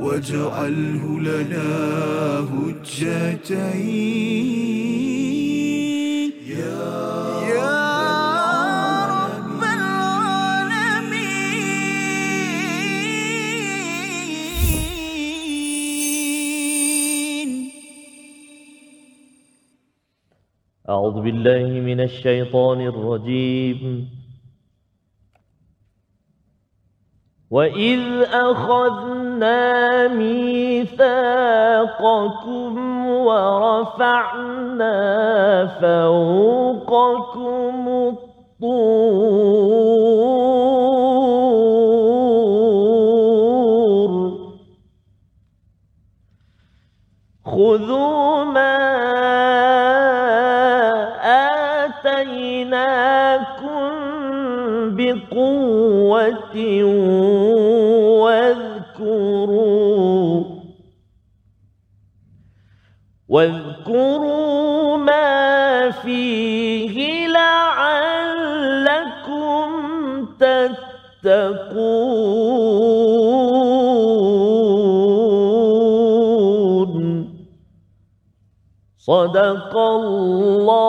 واجعله لنا هجتين. يا يا رب العالمين. أعوذ بالله من الشيطان الرجيم. وإذ أخذنا ميثاقكم ورفعنا فوقكم الطور. خذوا ما واذكروا واذكروا ما فيه لعلكم تتقون. صدق الله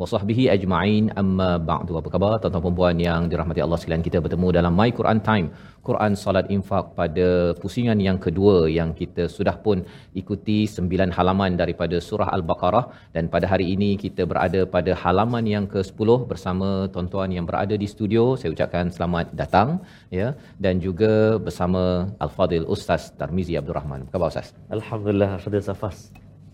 wa sahbihi ajma'in. Amma ba'du. Apa khabar tuan-tuan dan puan yang dirahmati Allah sekalian? Kita bertemu dalam My Quran Time, Quran Salat Infak pada pusingan yang kedua yang kita sudah pun ikuti sembilan halaman daripada surah Al-Baqarah dan pada hari ini kita berada pada halaman yang ke-10 bersama tuan-tuan yang berada di studio. Saya ucapkan selamat datang ya dan juga bersama Al-Fadil Ustaz Tarmizi Abdul Rahman. Apa khabar Ustaz? Alhamdulillah Fadil Safas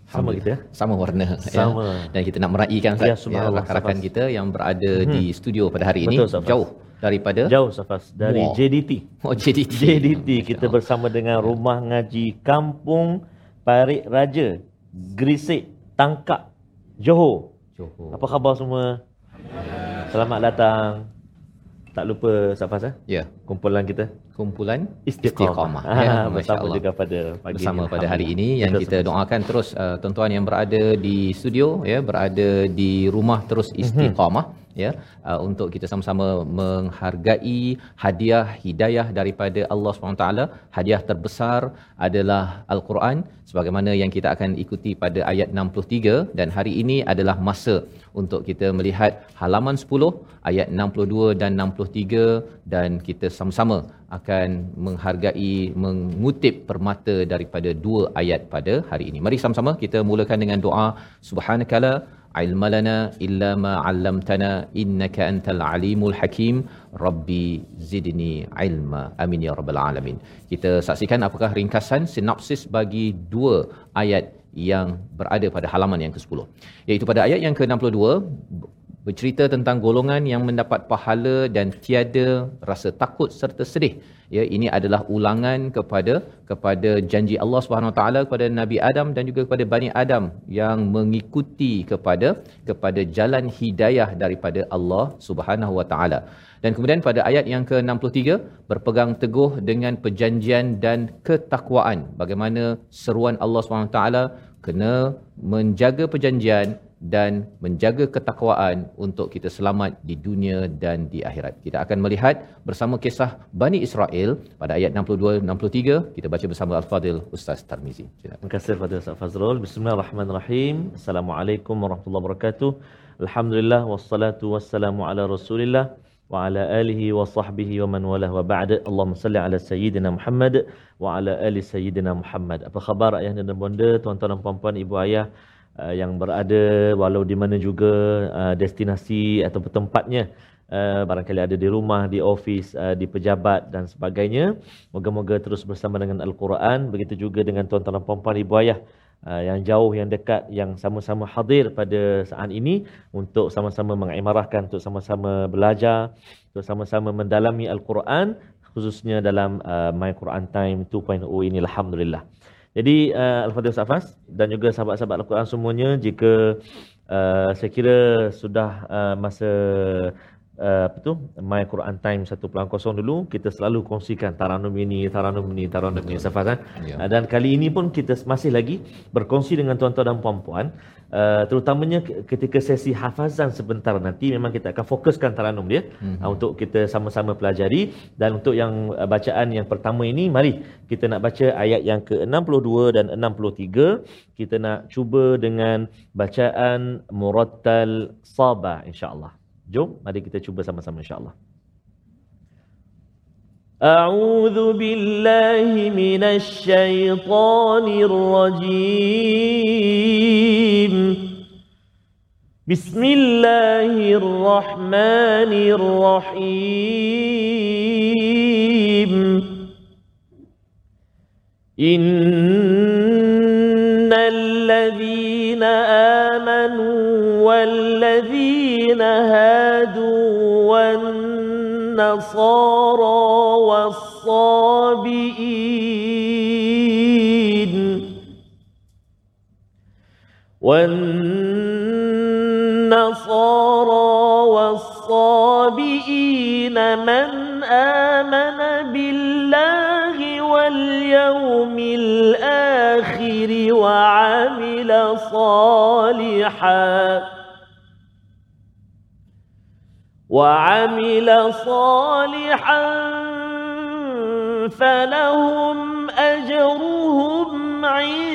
sama kita. Ya Sama warna Sama. ya. Dan kita nak meraihkan Ya, subhanallah, rakan-rakan kita yang berada di studio pada hari ini. Betul, Safas. jauh daripada jauh Safas. Dari Wah. JDT oh, JDT. JDT kita bersama dengan Rumah Ngaji Kampung Parik Raja Grisik Tangkak Johor. Johor. apa khabar semua? Selamat datang. Tak lupa Safas eh? Ya, kumpulan kita kumpulan Istiqamah. Ya, bersama juga pada pagi bersama ini. pada hari ini yang Betul, kita doakan terus uh, tuan-tuan yang berada di studio ya berada di rumah terus Mhm. istiqamah ya uh, untuk kita sama-sama menghargai hadiah hidayah daripada Allah SWT hadiah terbesar adalah al-Quran sebagaimana yang kita akan ikuti pada ayat 63 dan hari ini adalah masa untuk kita melihat halaman 10 ayat 62 dan 63 dan kita sama-sama akan menghargai mengutip permata daripada dua ayat pada hari ini. Mari sama-sama kita mulakan dengan doa subhanakala ilma lana illa ma 'allamtana innaka antal alimul hakim. Rabbi zidni ilma. Amin ya rabbal alamin. Kita saksikan apakah ringkasan sinopsis bagi dua ayat yang berada pada halaman yang ke-10 iaitu pada ayat yang ke-62 bercerita tentang golongan yang mendapat pahala dan tiada rasa takut serta sedih. Ya ini adalah ulangan kepada kepada janji Allah Subhanahu Wa taala kepada Nabi Adam dan juga kepada Bani Adam yang mengikuti kepada kepada jalan hidayah daripada Allah Subhanahu Wa taala. Dan kemudian pada ayat yang ke-63 berpegang teguh dengan perjanjian dan ketakwaan. Bagaimana seruan Allah Subhanahu Wa taala kena menjaga perjanjian dan menjaga ketakwaan untuk kita selamat di dunia dan di akhirat. Kita akan melihat bersama kisah Bani Israel pada ayat 62-63. Kita baca bersama Al-Fadil Ustaz Tarmizi. Terima kasih kepada Ustaz Fazrul. Bismillahirrahmanirrahim. Assalamualaikum warahmatullahi wabarakatuh. Alhamdulillah wassalatu wassalamu ala Rasulillah wa ala alihi wa sahbihi wa man walah wa ba'd. Allahumma salli ala sayyidina Muhammad wa ala ali sayyidina Muhammad. Apa khabar ayah dan bonda, tuan-tuan dan puan-puan, ibu ayah uh, yang berada walau di mana juga uh, destinasi atau tempatnya uh, barangkali ada di rumah, di ofis, uh, di pejabat dan sebagainya. Moga-moga terus bersama dengan Al-Quran. Begitu juga dengan tuan-tuan dan puan-puan ibu ayah uh, yang jauh, yang dekat, yang sama-sama hadir pada saat ini untuk sama-sama mengimarahkan, untuk sama-sama belajar, untuk sama-sama mendalami Al-Quran khususnya dalam uh, My Quran Time 2.0 ini Alhamdulillah. Jadi uh, Al-Fatihah Safas dan juga sahabat-sahabat Al-Quran semuanya jika uh, saya kira sudah uh, masa uh, apa tu? My Quran Time 1.0 dulu kita selalu kongsikan taranum ini taranum ini taranum ini Safaz kan Ya. uh, dan kali ini pun kita masih lagi berkongsi dengan tuan-tuan dan puan-puan. Uh, terutamanya ke- ketika sesi hafazan sebentar nanti memang kita akan fokuskan taranum dia. Mhm. uh, untuk kita sama-sama pelajari. Dan untuk yang uh, bacaan yang pertama ini mari kita nak baca ayat yang ke-62 dan 63 kita nak cuba dengan bacaan murattal sabah insya-Allah jom mari kita cuba sama-sama insya-Allah أعوذ بالله من الشيطان الرجيم بسم الله الرحمن الرحيم إن الذين آمنوا والذين هادوا والنصارى والصابئين والنصارى والصابئين من آمن بالله واليوم الآخر وعمل صالحا وعمل صالحا فلهم أجرهم عند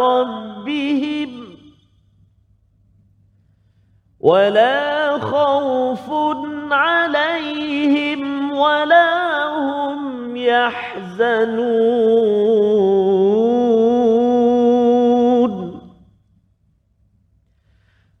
ربهم. ولا خوف عليهم ولا هم يحزنون.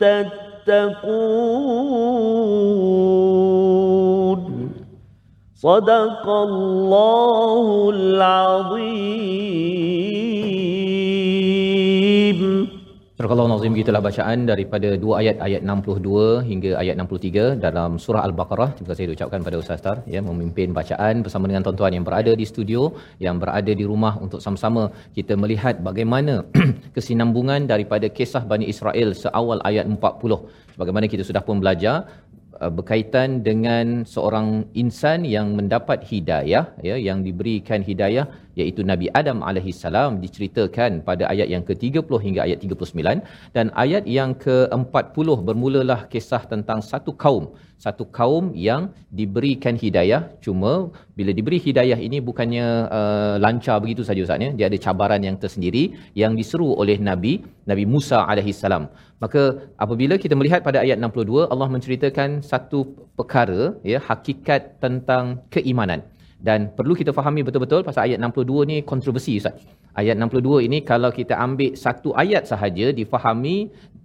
تتقون صدق الله العظيم Surah Al-Nazim gitulah bacaan daripada dua ayat ayat 62 hingga ayat 63 dalam surah Al-Baqarah. Terima kasih diucapkan pada Ustaz Tar ya memimpin bacaan bersama dengan tuan-tuan yang berada di studio, yang berada di rumah untuk sama-sama kita melihat bagaimana kesinambungan daripada kisah Bani Israel seawal ayat 40. Sebagaimana kita sudah pun belajar uh, berkaitan dengan seorang insan yang mendapat hidayah ya yang diberikan hidayah iaitu Nabi Adam alaihi salam diceritakan pada ayat yang ke-30 hingga ayat 39 dan ayat yang ke-40 bermulalah kisah tentang satu kaum satu kaum yang diberikan hidayah. Cuma bila diberi hidayah ini bukannya uh, lancar begitu saja Ustaz ya. Dia ada cabaran yang tersendiri yang diseru oleh Nabi Nabi Musa alaihi salam. Maka apabila kita melihat pada ayat 62 Allah menceritakan satu perkara ya hakikat tentang keimanan. Dan perlu kita fahami betul-betul pasal ayat 62 ni kontroversi Ustaz. Ayat 62 ini kalau kita ambil satu ayat sahaja difahami,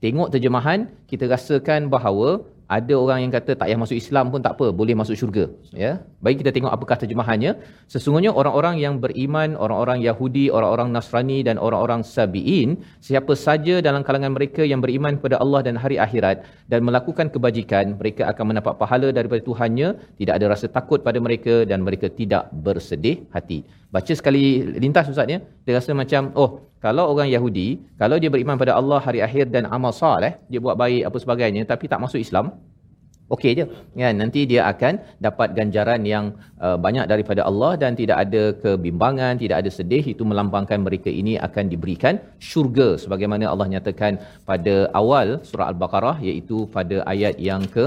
tengok terjemahan, kita rasakan bahawa ada orang yang kata tak payah masuk Islam pun tak apa, boleh masuk syurga. Ya. Baik kita tengok apakah terjemahannya. Sesungguhnya orang-orang yang beriman, orang-orang Yahudi, orang-orang Nasrani dan orang-orang Sabi'in, siapa saja dalam kalangan mereka yang beriman kepada Allah dan hari akhirat dan melakukan kebajikan, mereka akan mendapat pahala daripada Tuhannya, tidak ada rasa takut pada mereka dan mereka tidak bersedih hati. Baca sekali lintas Ustaz ya, dia rasa macam oh kalau orang Yahudi, kalau dia beriman pada Allah hari akhir dan amal soleh, dia buat baik apa sebagainya tapi tak masuk Islam, okey je. Kan nanti dia akan dapat ganjaran yang uh, banyak daripada Allah dan tidak ada kebimbangan tidak ada sedih itu melambangkan mereka ini akan diberikan syurga sebagaimana Allah nyatakan pada awal surah al-baqarah iaitu pada ayat yang ke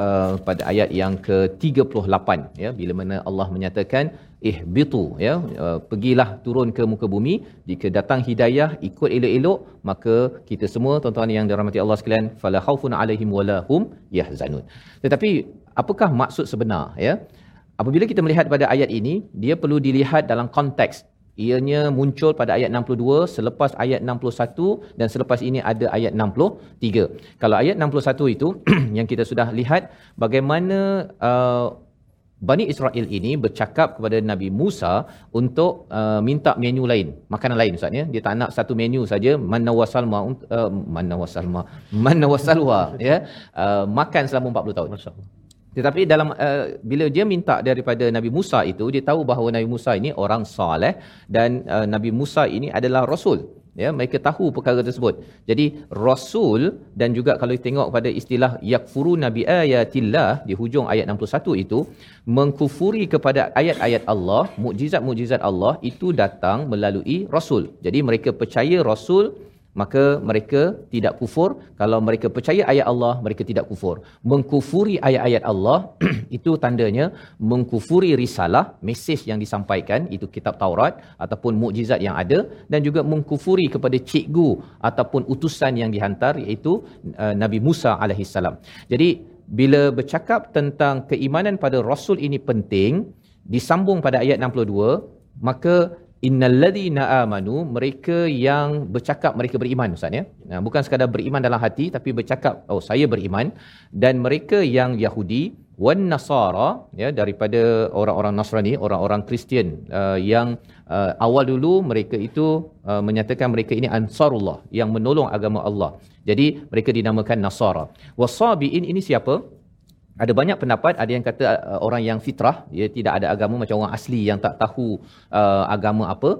Uh, pada ayat yang ke-38 ya. Bila mana Allah menyatakan ihbitu ya. Uh, pergilah turun ke muka bumi. Jika datang hidayah ikut elok-elok maka kita semua tuan-tuan yang dirahmati Allah sekalian fala khaufun alaihim wala hum yahzanun. Tetapi apakah maksud sebenar ya? Apabila kita melihat pada ayat ini dia perlu dilihat dalam konteks. Ianya muncul pada ayat 62, selepas ayat 61 dan selepas ini ada ayat 63. Kalau ayat 61 itu yang kita sudah lihat bagaimana uh, Bani Israel ini bercakap kepada Nabi Musa untuk uh, minta menu lain, makanan lain Ustaz ya. Dia tak nak satu menu saja, manna wasalma uh, manna wasalma, manna wasalwa ya. Uh, makan selama 40 tahun. Masya-Allah. Tetapi dalam uh, bila dia minta daripada Nabi Musa itu, dia tahu bahawa Nabi Musa ini orang soleh dan uh, Nabi Musa ini adalah rasul. Ya, mereka tahu perkara tersebut. Jadi rasul dan juga kalau tengok pada istilah yakfuru nabi ayatillah di hujung ayat 61 itu mengkufuri kepada ayat-ayat Allah, mukjizat-mukjizat Allah itu datang melalui rasul. Jadi mereka percaya rasul maka mereka tidak kufur. Kalau mereka percaya ayat Allah mereka tidak kufur. Mengkufuri ayat-ayat Allah itu tandanya mengkufuri risalah mesej yang disampaikan itu kitab Taurat ataupun mukjizat yang ada dan juga mengkufuri kepada cikgu ataupun utusan yang dihantar iaitu uh, Nabi Musa alaihissalam jadi bila bercakap tentang keimanan pada rasul ini penting disambung pada ayat 62 maka innalladzina amanu mereka yang bercakap mereka beriman ustaz ya. Nah, bukan sekadar beriman dalam hati tapi bercakap oh saya beriman. Dan mereka yang Yahudi wan nasara ya daripada orang-orang Nasrani orang-orang Kristian uh, yang uh, awal dulu mereka itu uh, menyatakan mereka ini ansarullah yang menolong agama Allah. Jadi mereka dinamakan nasara. Wasabiin ini siapa ada banyak pendapat ada yang kata uh, orang yang fitrah dia tidak ada agama macam orang asli yang tak tahu uh, agama apa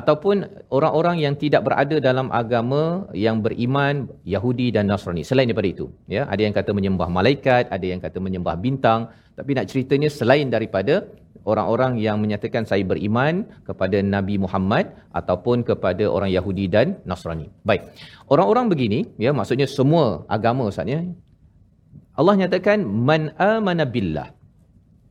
ataupun orang-orang yang tidak berada dalam agama yang beriman Yahudi dan Nasrani selain daripada itu ya ada yang kata menyembah malaikat ada yang kata menyembah bintang tapi nak ceritanya selain daripada orang-orang yang menyatakan saya beriman kepada Nabi Muhammad ataupun kepada orang Yahudi dan Nasrani. Baik. Orang-orang begini ya maksudnya semua agama Ustaz ya Allah nyatakan man amana billah.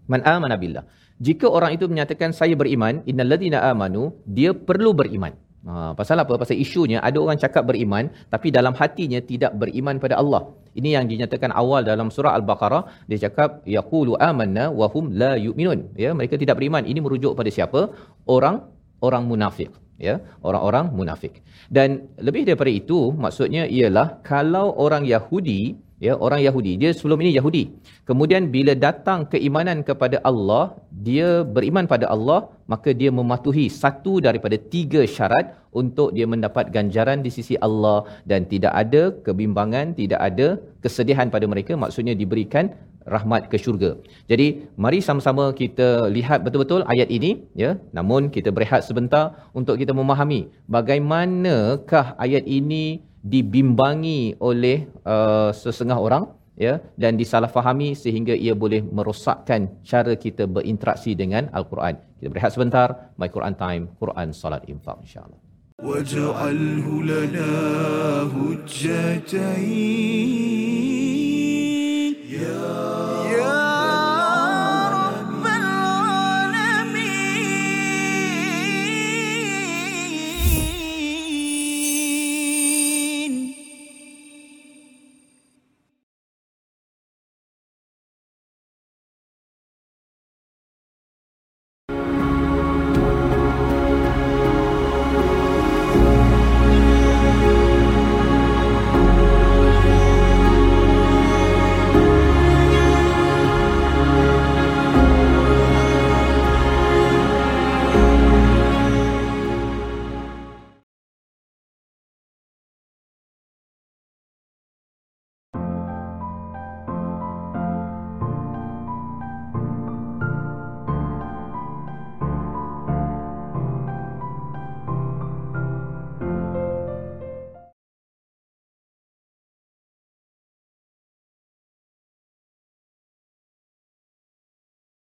Man amana billah. Jika orang itu menyatakan saya beriman, innalladzina amanu, dia perlu beriman. Ha, pasal apa? Pasal isunya ada orang cakap beriman tapi dalam hatinya tidak beriman pada Allah. Ini yang dinyatakan awal dalam surah Al-Baqarah, dia cakap yaqulu amanna wa hum la yu'minun. Ya, mereka tidak beriman. Ini merujuk pada siapa? Orang orang munafik ya orang-orang munafik dan lebih daripada itu maksudnya ialah kalau orang Yahudi ya orang Yahudi dia sebelum ini Yahudi kemudian bila datang keimanan kepada Allah dia beriman pada Allah maka dia mematuhi satu daripada tiga syarat untuk dia mendapat ganjaran di sisi Allah dan tidak ada kebimbangan tidak ada kesedihan pada mereka maksudnya diberikan rahmat ke syurga. Jadi mari sama-sama kita lihat betul-betul ayat ini ya. Namun kita berehat sebentar untuk kita memahami bagaimanakah ayat ini dibimbangi oleh uh, sesengah orang ya dan disalahfahami sehingga ia boleh merosakkan cara kita berinteraksi dengan al-Quran. Kita berehat sebentar. My Quran Time, Quran Salat Infak insya-Allah. واجعله لنا هجتين يا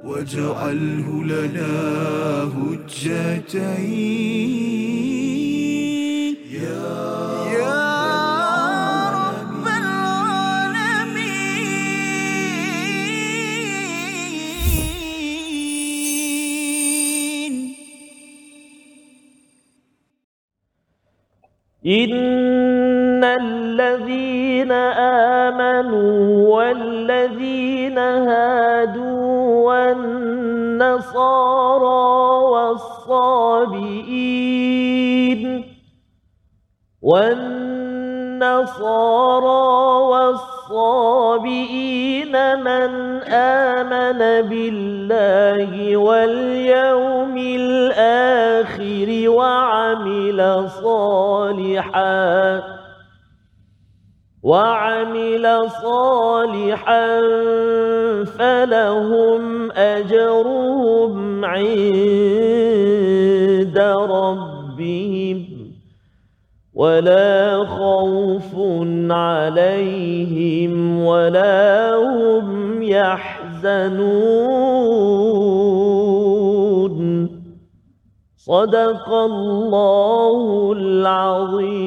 واجعله لنا هجتين. يا رب العالمين. إن الذين آمنوا والذين هادوا والنصارى والصابئين والنصارى والصابئين من آمن بالله واليوم الآخر وعمل صالحاً وعمل صالحا فلهم أجرهم عند ربهم ولا خوف عليهم ولا هم يحزنون صدق الله العظيم.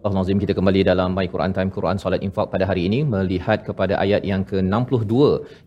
Allah Nazim kita kembali dalam My Quran Time Quran Salat Infak pada hari ini melihat kepada ayat yang ke-62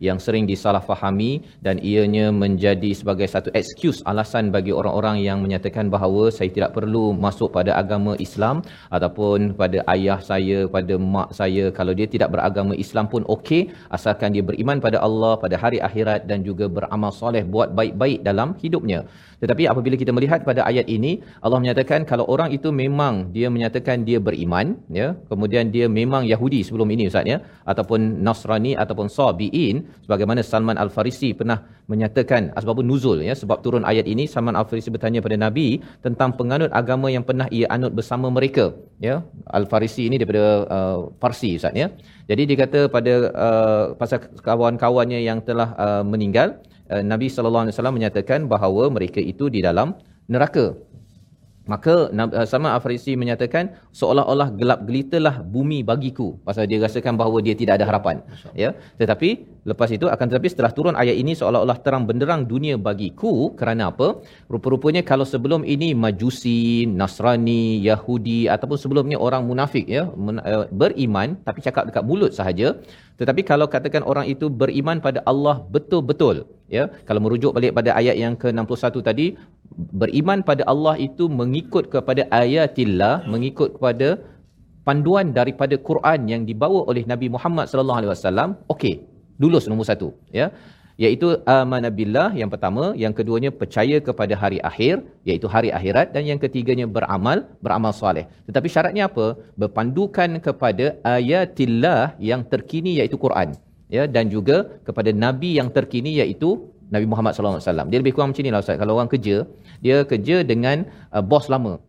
yang sering disalahfahami dan ianya menjadi sebagai satu excuse alasan bagi orang-orang yang menyatakan bahawa saya tidak perlu masuk pada agama Islam ataupun pada ayah saya pada mak saya. Kalau dia tidak beragama Islam pun okey asalkan dia beriman pada Allah pada hari akhirat dan juga beramal soleh buat baik-baik dalam hidupnya tetapi apabila kita melihat pada ayat ini Allah menyatakan kalau orang itu memang dia menyatakan dia beriman ya kemudian dia memang Yahudi sebelum ini ustaz ya ataupun Nasrani ataupun Sabiin sebagaimana Salman Al-Farisi pernah menyatakan asbabun nuzul ya sebab turun ayat ini Salman Al-Farisi bertanya pada Nabi tentang penganut agama yang pernah ia anut bersama mereka ya. Al-Farisi ini daripada uh, Parsi ustaz ya. Jadi dia kata pada uh, pasal kawan-kawannya yang telah uh, meninggal Nabi sallallahu alaihi wasallam menyatakan bahawa mereka itu di dalam neraka Maka uh, Salman Al-Farisi menyatakan seolah-olah gelap gelitalah bumi bagiku. Pasal dia rasakan bahawa dia tidak ada harapan. Ya? Tetapi lepas itu akan tetapi setelah turun ayat ini seolah-olah terang benderang dunia bagiku. Kerana apa? Rupa-rupanya kalau sebelum ini Majusi Nasrani Yahudi ataupun sebelumnya orang munafik ya? Uh, beriman tapi cakap dekat mulut sahaja. Tetapi kalau katakan orang itu beriman pada Allah betul-betul ya? Kalau merujuk balik pada ayat yang ke-61 tadi beriman pada Allah itu mengikut kepada ayatillah mengikut kepada panduan daripada Quran yang dibawa oleh Nabi Muhammad sallallahu alaihi wasallam okey lulus nombor satu ya. Iaitu amanabillah yang pertama yang keduanya percaya kepada hari akhir iaitu hari akhirat dan yang ketiganya beramal beramal soleh. Tetapi syaratnya apa? Berpandukan kepada ayatillah yang terkini iaitu Quran ya dan juga kepada nabi yang terkini iaitu Nabi Muhammad sallallahu alaihi wasallam. Dia lebih kurang macam ni lah ustaz. Kalau orang kerja dia kerja dengan uh, bos lama.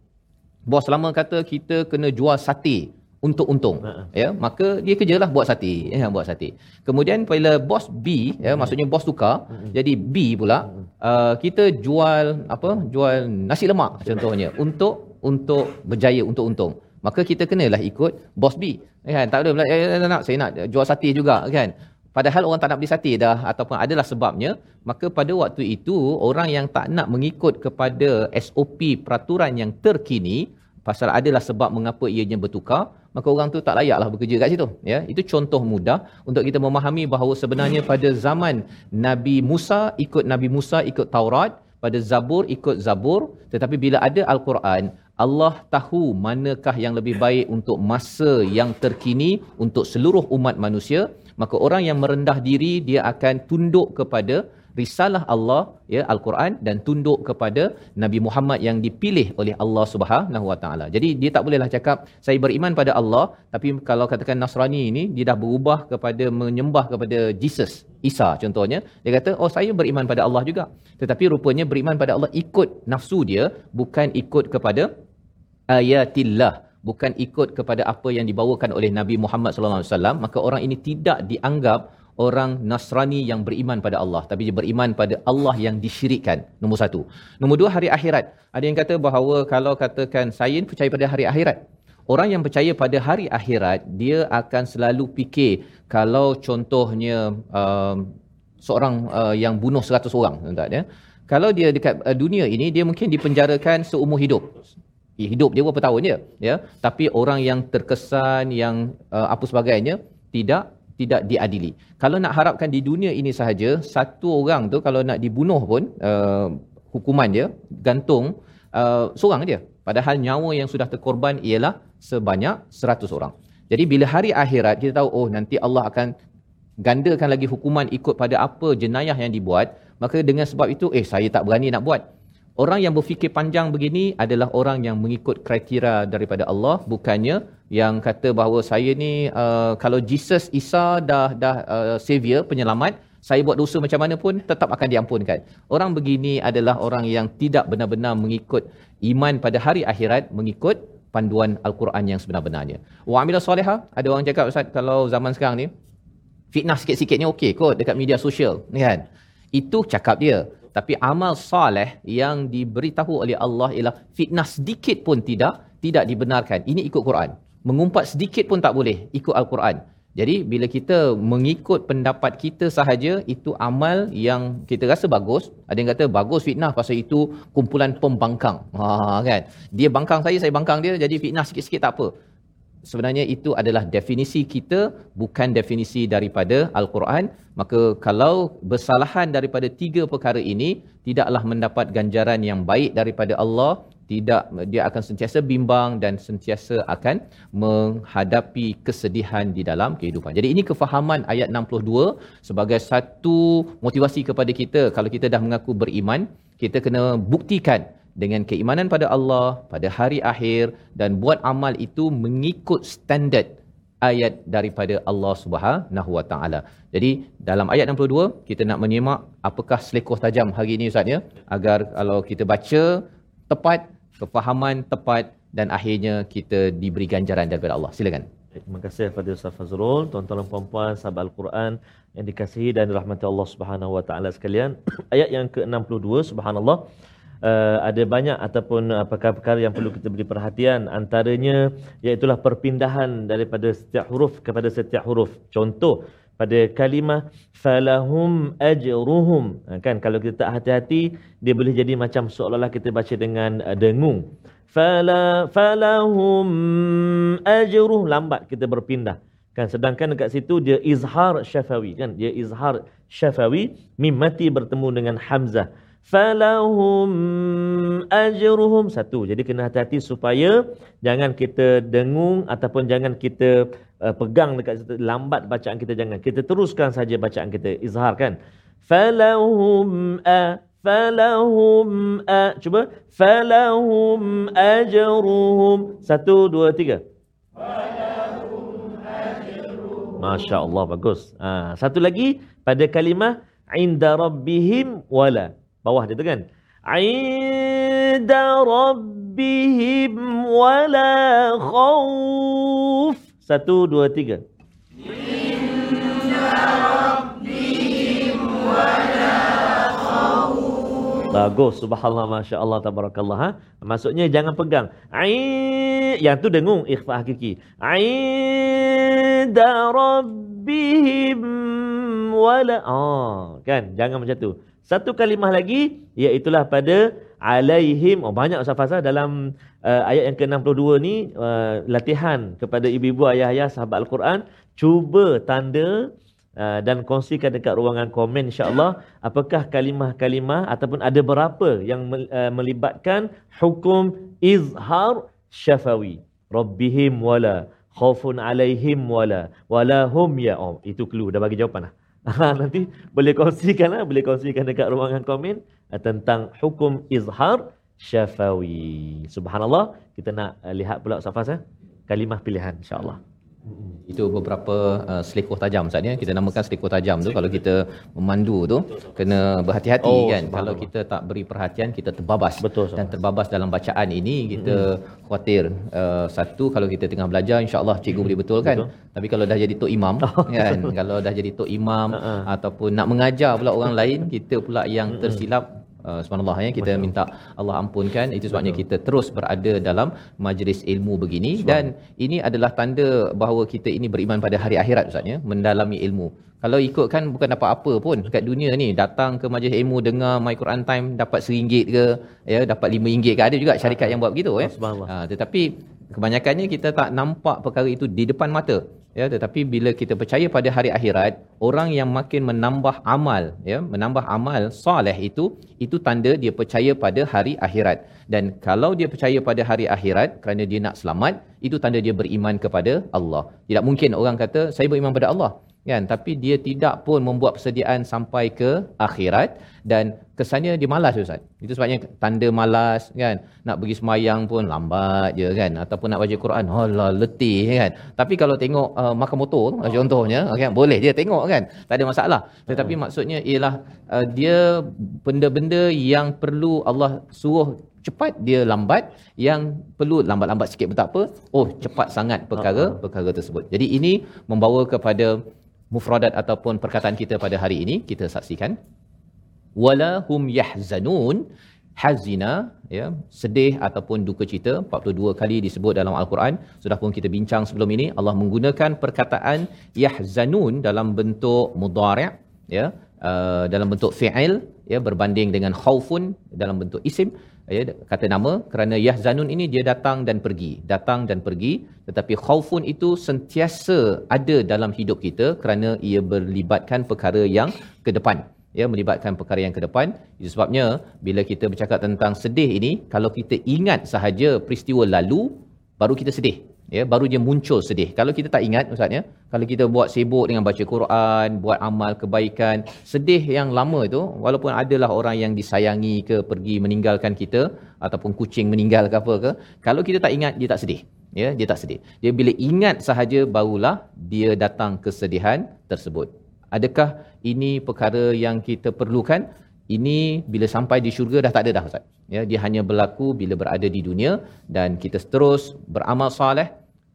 Bos lama kata kita kena jual sate untuk untung. Ya maka dia kerjalah buat sate. Ya buat sate. Kemudian bila bos B ya maksudnya bos tukar jadi B pula uh, kita jual apa jual nasi lemak contohnya untuk untuk berjaya untuk untung. Maka kita kenalah ikut bos B. Kan tak boleh eh, eh, nak saya nak jual sate juga kan Padahal orang tak nak beli sate dah ataupun adalah sebabnya, maka pada waktu itu orang yang tak nak mengikut kepada SOP peraturan yang terkini pasal adalah sebab mengapa ianya bertukar, maka orang tu tak layaklah bekerja kat situ. Ya, itu contoh mudah untuk kita memahami bahawa sebenarnya pada zaman Nabi Musa ikut Nabi Musa ikut Taurat, pada Zabur ikut Zabur, tetapi bila ada Al-Quran, Allah tahu manakah yang lebih baik untuk masa yang terkini untuk seluruh umat manusia maka orang yang merendah diri dia akan tunduk kepada risalah Allah ya al-Quran dan tunduk kepada Nabi Muhammad yang dipilih oleh Allah Subhanahu Wa Taala. Jadi dia tak bolehlah cakap saya beriman pada Allah tapi kalau katakan Nasrani ini dia dah berubah kepada menyembah kepada Jesus Isa contohnya dia kata oh saya beriman pada Allah juga. Tetapi rupanya beriman pada Allah ikut nafsu dia bukan ikut kepada ayatillah bukan ikut kepada apa yang dibawakan oleh Nabi Muhammad sallallahu alaihi wasallam maka orang ini tidak dianggap orang Nasrani yang beriman pada Allah. Tapi dia beriman pada Allah yang disyirikkan. Nombor satu. Nombor dua hari akhirat. Ada yang kata bahawa kalau katakan saya percaya pada hari akhirat. Orang yang percaya pada hari akhirat dia akan selalu fikir kalau contohnya um, seorang uh, yang bunuh 100 orang tuan ya. Kalau dia dekat uh, dunia ini dia mungkin dipenjarakan seumur hidup hidup dia berapa tahun je ya. Tapi orang yang terkesan yang uh, apa sebagainya tidak tidak diadili. Kalau nak harapkan di dunia ini sahaja satu orang tu kalau nak dibunuh pun uh, hukuman dia gantung uh, seorang dia padahal nyawa yang sudah terkorban ialah sebanyak 100 orang. Jadi bila hari akhirat kita tahu oh nanti Allah akan gandakan lagi hukuman ikut pada apa jenayah yang dibuat maka dengan sebab itu eh saya tak berani nak buat Orang yang berfikir panjang begini adalah orang yang mengikut kriteria daripada Allah bukannya yang kata bahawa saya ni uh, kalau Jesus Isa dah dah uh, savior penyelamat saya buat dosa macam mana pun tetap akan diampunkan. Orang begini adalah orang yang tidak benar-benar mengikut iman pada hari akhirat mengikut panduan al-Quran yang sebenar-benarnya. Wa amila solehah, ada orang cakap Ustaz kalau zaman sekarang ni fitnah sikit-sikit ni okey kot dekat media sosial, ni kan. Itu cakap dia. Tapi amal soleh yang diberitahu oleh Allah ialah fitnah sedikit pun tidak tidak dibenarkan. Ini ikut Quran. Mengumpat sedikit pun tak boleh ikut al-Quran. Jadi bila kita mengikut pendapat kita sahaja itu amal yang kita rasa bagus. Ada yang kata bagus fitnah pasal itu kumpulan pembangkang. Ha kan. Dia bangkang saya, saya bangkang dia jadi fitnah sikit-sikit tak apa. Sebenarnya itu adalah definisi kita bukan definisi daripada al-Quran. Maka kalau bersalahan daripada tiga perkara ini tidaklah mendapat ganjaran yang baik daripada Allah tidak dia akan sentiasa bimbang dan sentiasa akan menghadapi kesedihan di dalam kehidupan. Jadi ini kefahaman ayat 62 sebagai satu motivasi kepada kita kalau kita dah mengaku beriman, kita kena buktikan dengan keimanan pada Allah pada hari akhir dan buat amal itu mengikut standard ayat daripada Allah Subhanahu Wa Taala. Jadi dalam ayat 62 kita nak menyimak apakah selekoh tajam hari ini Ustaz ya agar kalau kita baca tepat kefahaman tepat dan akhirnya kita diberi ganjaran daripada Allah. Silakan. Terima kasih kepada Ustaz Fazrul, tuan-tuan dan puan-puan sahabat Al-Quran yang dikasihi dan dirahmati Allah Subhanahu Wa Taala sekalian. Ayat yang ke-62 subhanallah uh, ada banyak ataupun uh, perkara-perkara yang perlu kita beri perhatian. Antaranya iaitu perpindahan daripada setiap huruf kepada setiap huruf. Contoh pada kalimah falahum ajruhum. Ha, kan kalau kita tak hati-hati dia boleh jadi macam seolah-olah kita baca dengan uh, dengung. Fala falahum ajruh. Lambat kita berpindah. Kan sedangkan dekat situ dia izhar syafawi. Kan dia izhar syafawi mim mati bertemu dengan hamzah falahum ajruhum. Satu jadi kena hati-hati supaya jangan kita dengung ataupun jangan kita uh, pegang dekat situ. Lambat bacaan kita jangan. Kita teruskan saja bacaan kita izhar kan? Falahum a falahum a. Cuba. Falahum ajruhum. Satu dua tiga. Masya Allah bagus. Ha, satu lagi pada kalimah inda rabbihim wala bawah dia tu kan inda rabbihim wala khauf satu dua tiga Bagus, subhanallah, masya Allah, tabarakallah. Ha? Maksudnya jangan pegang. Ai, yang tu dengung ikhfa hakiki. Ainda rabbihim wala. Oh, kan? Jangan macam tu. Satu kalimah lagi iaitulah pada alaihim. Oh banyak Ustaz Fazal dalam uh, ayat yang ke-62 ni uh, latihan kepada ibu-ibu ayah-ayah sahabat al-Quran. Cuba tanda uh, dan kongsikan dekat ruangan komen insya-Allah. Apakah kalimah-kalimah ataupun ada berapa yang uh, melibatkan hukum izhar syafawi? Rabbihim wala khaufun alaihim wala wala hum ya oh itu clue. Dah bagi jawapan Ha, nanti boleh kongsikan lah, boleh kongsikan dekat ruangan komen uh, tentang hukum izhar syafawi. Subhanallah, kita nak uh, lihat pula Safas eh? kalimah pilihan insya-Allah. Itu beberapa uh, selekoh tajam Ustaz ya. Kita namakan selekoh tajam tu kalau kita memandu tu kena berhati-hati oh, kan. Kalau kita tak beri perhatian kita terbabas. Betul, Dan terbabas dalam bacaan ini kita mm-hmm. khawatir uh, satu kalau kita tengah belajar insya-Allah cikgu mm-hmm. boleh betul kan. Betul. Tapi kalau dah jadi tok imam oh, kan kalau dah jadi tok imam uh-huh. ataupun nak mengajar pula orang lain kita pula yang tersilap Uh, subhanallah ya kita Betul. minta Allah ampunkan. Itu sebabnya Betul. kita terus berada dalam majlis ilmu begini. Dan ini adalah tanda bahawa kita ini beriman pada hari akhirat ustaz ya mendalami ilmu. Kalau ikut kan bukan dapat apa pun. Kat dunia ni datang ke majlis ilmu dengar my Quran time dapat RM1 ke ya dapat RM5 ke ada juga syarikat yang buat begitu ya. Ha, tetapi kebanyakannya kita tak nampak perkara itu di depan mata ya tetapi bila kita percaya pada hari akhirat orang yang makin menambah amal ya menambah amal soleh itu itu tanda dia percaya pada hari akhirat. Dan kalau dia percaya pada hari akhirat kerana dia nak selamat itu tanda dia beriman kepada Allah. Tidak mungkin orang kata saya beriman pada Allah kan? Tapi dia tidak pun membuat persediaan sampai ke akhirat. Dan kesannya dia malas ustaz. Itu sebabnya tanda malas kan? Nak pergi semayang pun lambat je kan? Ataupun nak baca Quran alah letih kan? Tapi kalau tengok uh, makan motor tu contohnya kan? Boleh dia tengok kan? Tak ada masalah. Tetapi maksudnya ialah uh, dia benda-benda yang perlu Allah suruh cepat dia lambat. Yang perlu lambat-lambat sikit pun tak apa. Oh cepat sangat perkara perkara tersebut. Jadi ini membawa kepada mufradat ataupun perkataan kita pada hari ini kita saksikan. Wala hum yahzanun hazina ya sedih ataupun duka cita 42 kali disebut dalam al-Quran. Sudah pun kita bincang sebelum ini Allah menggunakan perkataan yahzanun dalam bentuk mudhari' ya uh, dalam bentuk fi'il ya berbanding dengan khaufun dalam bentuk isim ya kata nama kerana yahzanun ini dia datang dan pergi. Datang dan pergi tetapi khaufun itu sentiasa ada dalam hidup kita kerana ia berlibatkan perkara yang ke depan. Ya melibatkan perkara yang ke depan. Itu sebabnya bila kita bercakap tentang sedih ini kalau kita ingat sahaja peristiwa lalu baru kita sedih ya baru dia muncul sedih. Kalau kita tak ingat ustaz ya kalau kita buat sibuk dengan baca Quran buat amal kebaikan sedih yang lama itu walaupun adalah orang yang disayangi ke pergi meninggalkan kita ataupun kucing meninggal ke apa ke kalau kita tak ingat dia tak sedih. Ya dia tak sedih. Dia bila ingat sahaja barulah dia datang kesedihan tersebut. Adakah ini perkara yang kita perlukan ini bila sampai di syurga dah tak ada dah ustaz ya dia hanya berlaku bila berada di dunia dan kita terus beramal soleh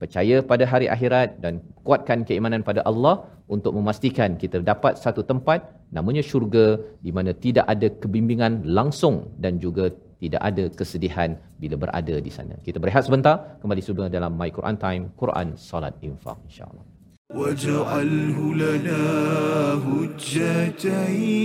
percaya pada hari akhirat dan kuatkan keimanan pada Allah untuk memastikan kita dapat satu tempat namanya syurga di mana tidak ada kebimbingan langsung dan juga tidak ada kesedihan bila berada di sana. Kita berehat sebentar, kembali sudah dalam My Quran Time, Quran Salat Infaq insya-Allah. واجعله لنا هجتين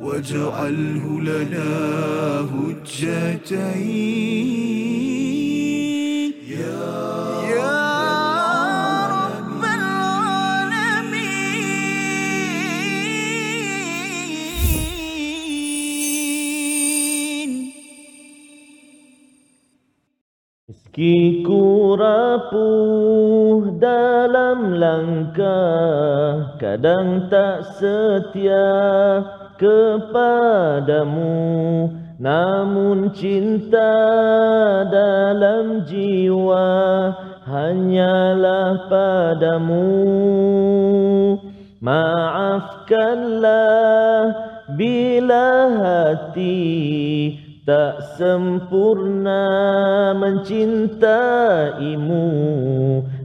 واجعله لنا هجتين يا يا رب العالمين Meskiku rapuh dalam langkah Kadang tak setia kepadamu Namun cinta dalam jiwa Hanyalah padamu. Maafkanlah bila hati tak sempurna mencintaimu.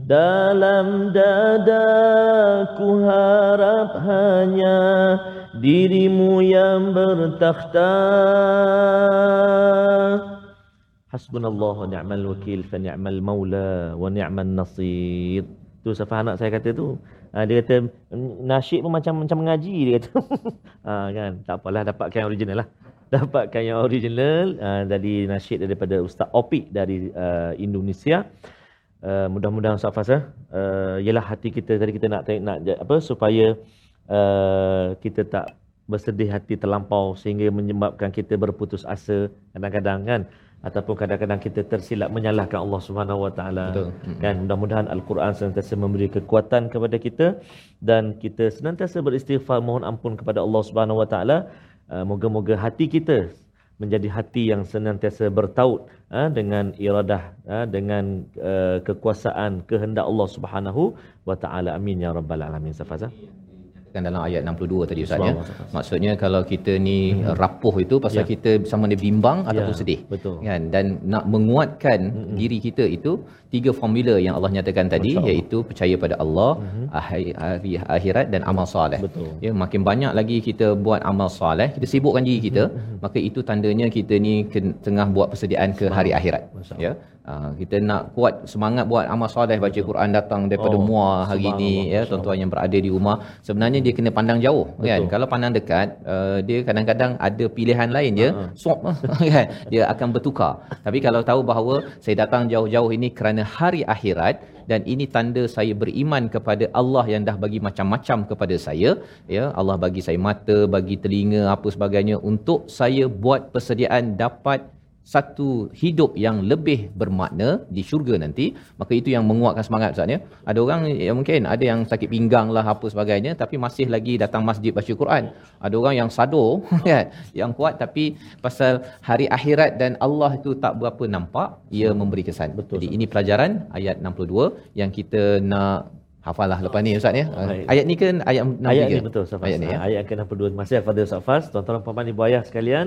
Dalam dadaku harap hanya dirimu yang bertakhta. Hasbunallah wa ni'mal wakil fa ni'mal maula wa ni'mal nasir. Tu Safah anak saya kata tu. Ha, dia kata nasyid pun macam macam mengaji dia kata. Ha, kan? Tak apalah dapatkan yang original lah. Dapatkan yang original. Uh, dari nasyid daripada Ustaz Opik dari uh, Indonesia. Uh, mudah-mudahan Ustaz Fasa uh, ialah hati kita tadi kita nak nak apa supaya uh, kita tak bersedih hati terlampau sehingga menyebabkan kita berputus asa kadang-kadang kan? Ataupun kadang-kadang kita tersilap menyalahkan Allah Subhanahu Wa Taala. Kan? Mudah-mudahan al-Quran senantiasa memberi kekuatan kepada kita dan kita senantiasa beristighfar mohon ampun kepada Allah Subhanahu Wa Taala. Uh, moga-moga hati kita menjadi hati yang senantiasa bertaut uh, dengan iradah uh, dengan kekuasaan kehendak Allah Subhanahu wa taala. Amin ya rabbal alamin. Safazah katakan dalam ayat 62 tadi Ustaz ya. Maksudnya kalau kita ni rapuh itu pasal Ya. kita sama ada bimbang ataupun Ya, sedih. betul. Kan dan nak menguatkan diri kita itu tiga formula yang Allah nyatakan tadi Masya Allah. iaitu percaya pada Allah, hari, hari akhirat dan amal soleh. Betul. Ya makin banyak lagi kita buat amal soleh, kita sibukkan diri kita, maka itu tandanya kita ni tengah buat persediaan ke hari akhirat. Masya Ya. Uh, kita nak kuat semangat buat amal soleh baca Quran datang daripada Oh, muar hari subhanallah, ni ya tuan-tuan yang berada di rumah sebenarnya dia kena pandang jauh Betul. kan Betul. kalau pandang dekat uh, dia kadang-kadang ada pilihan lain je Ha. swap kan dia akan bertukar tapi kalau tahu bahawa saya datang jauh-jauh ini kerana hari akhirat dan ini tanda saya beriman kepada Allah yang dah bagi macam-macam kepada saya ya Allah bagi saya mata bagi telinga apa sebagainya untuk saya buat persediaan dapat satu hidup yang lebih bermakna di syurga nanti maka itu yang menguatkan semangat Ustaz ya ada orang yang mungkin ada yang sakit pinggang lah apa sebagainya tapi masih lagi datang masjid baca Quran ada orang yang sadur kan yang kuat tapi pasal hari akhirat dan Allah itu tak berapa nampak ia memberi kesan Betul, jadi ini pelajaran ayat 62 yang kita nak hafal lah lepas ni Ustaz ya Baik. ayat ni kan ayat 63 Ayat ni betul Safas. ayat ni ya Ayat ke-62. Terima kasih kepada Safas. Tuan-tuan puan-puan ibu ayah sekalian,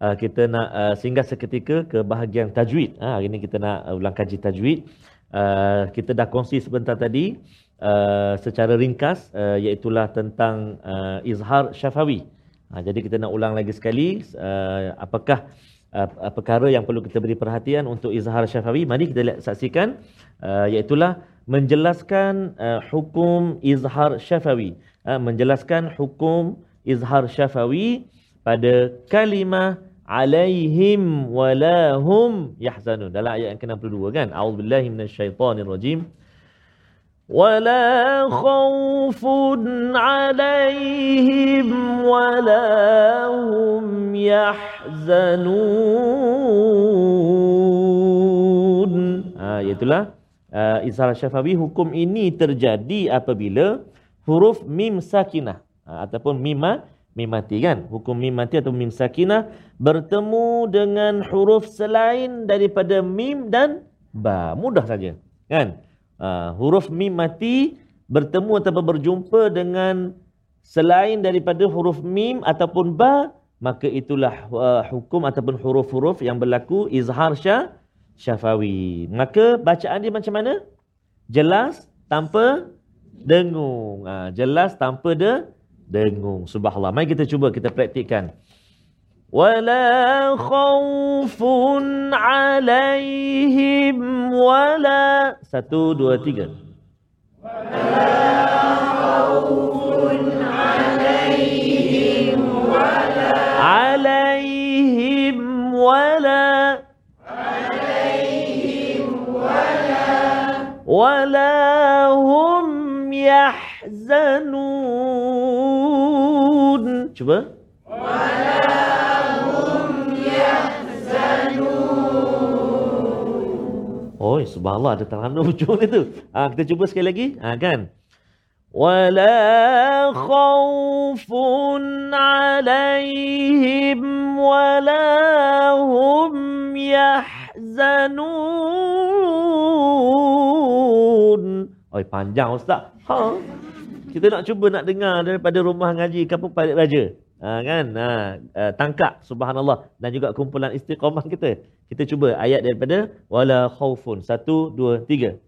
uh, kita nak uh, singgah seketika ke bahagian tajwid. Ha, hari ini kita nak uh, ulang kaji tajwid. Uh, kita dah kongsi sebentar tadi uh, secara ringkas uh, iaitulah tentang uh, izhar syafawi. Ha, jadi kita nak ulang lagi sekali uh, apakah uh, perkara yang perlu kita beri perhatian untuk izhar syafawi. Mari kita lihat saksikan uh, iaitulah menjelaskan uh, hukum izhar syafawi. Uh, menjelaskan hukum izhar syafawi pada kalimah alaihim walahum yahzanun. Dalam ayat yang ke-62 kan? Auzubillahi minasyaitonirrajim ولا خوف عليهم ولا هم yahzanun. Ha, itulah uh, Isra Syafawi hukum ini terjadi apabila huruf mim sakinah uh, ataupun mimah mim mati kan? Hukum mim mati atau mim sakinah bertemu dengan huruf selain daripada mim dan ba. Mudah saja kan? Uh, huruf mim mati bertemu ataupun berjumpa dengan selain daripada huruf mim ataupun ba maka itulah uh, hukum ataupun huruf-huruf yang berlaku izhar syah syafawi. Maka bacaan dia macam mana? Jelas tanpa dengung. Ha, jelas tanpa de dengung subhanallah mari kita cuba kita praktikkan wala khaufun alaihim wala satu dua tiga عليهم ولا ولا هم يحزنون cuba Oh, subhanallah ada taranum hujung itu. Ha, kita cuba sekali lagi. Ha, kan? ولا خوف عليهم ولا هم يحزنون Oi, panjang Ustaz. Ha. Kita nak cuba nak dengar daripada rumah ngaji Kampung Parit Raja. Ha, kan? Ha, uh, tangkap subhanallah dan juga kumpulan istiqamah kita. Kita cuba ayat daripada wala khaufun. Satu, dua, tiga.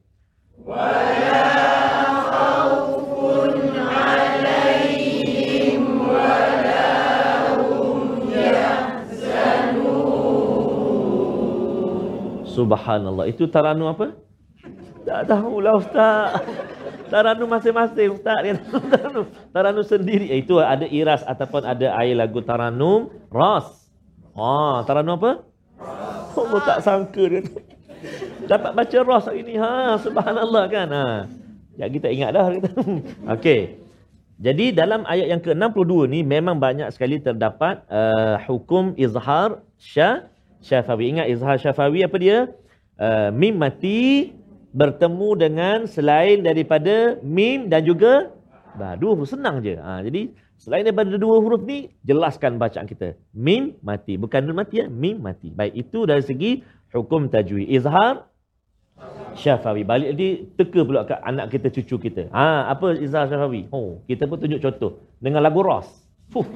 Subhanallah. Itu taranum apa? Tak tahulah Ustaz. Taranum masing-masing Ustaz. Dia taranum, taranum sendiri. Eh, Itu ada iras ataupun ada air lagu taranum. Ras. Ah, taranum apa? Allah tak sangka dia. Dapat baca ras hari ni. Ha, subhanallah kan. Ha. Ya kita ingat dah. Okey. Jadi dalam ayat yang ke-62 ni memang banyak sekali terdapat uh, hukum izhar syah syafawi. Ingat izhar syafawi apa dia? Uh, mim mati bertemu dengan selain daripada mim dan juga ba. Dua huruf senang je. Ha, jadi selain daripada dua huruf ni jelaskan bacaan kita. Mim mati. Bukan nun mati ya. Mim mati. Baik itu dari segi hukum tajwid. Izhar Syafawi. Balik nanti teka pula kat anak kita, cucu kita. Ha, apa Izhar Syafawi? Oh, kita pun tunjuk contoh. Dengan lagu Ros. Fuh.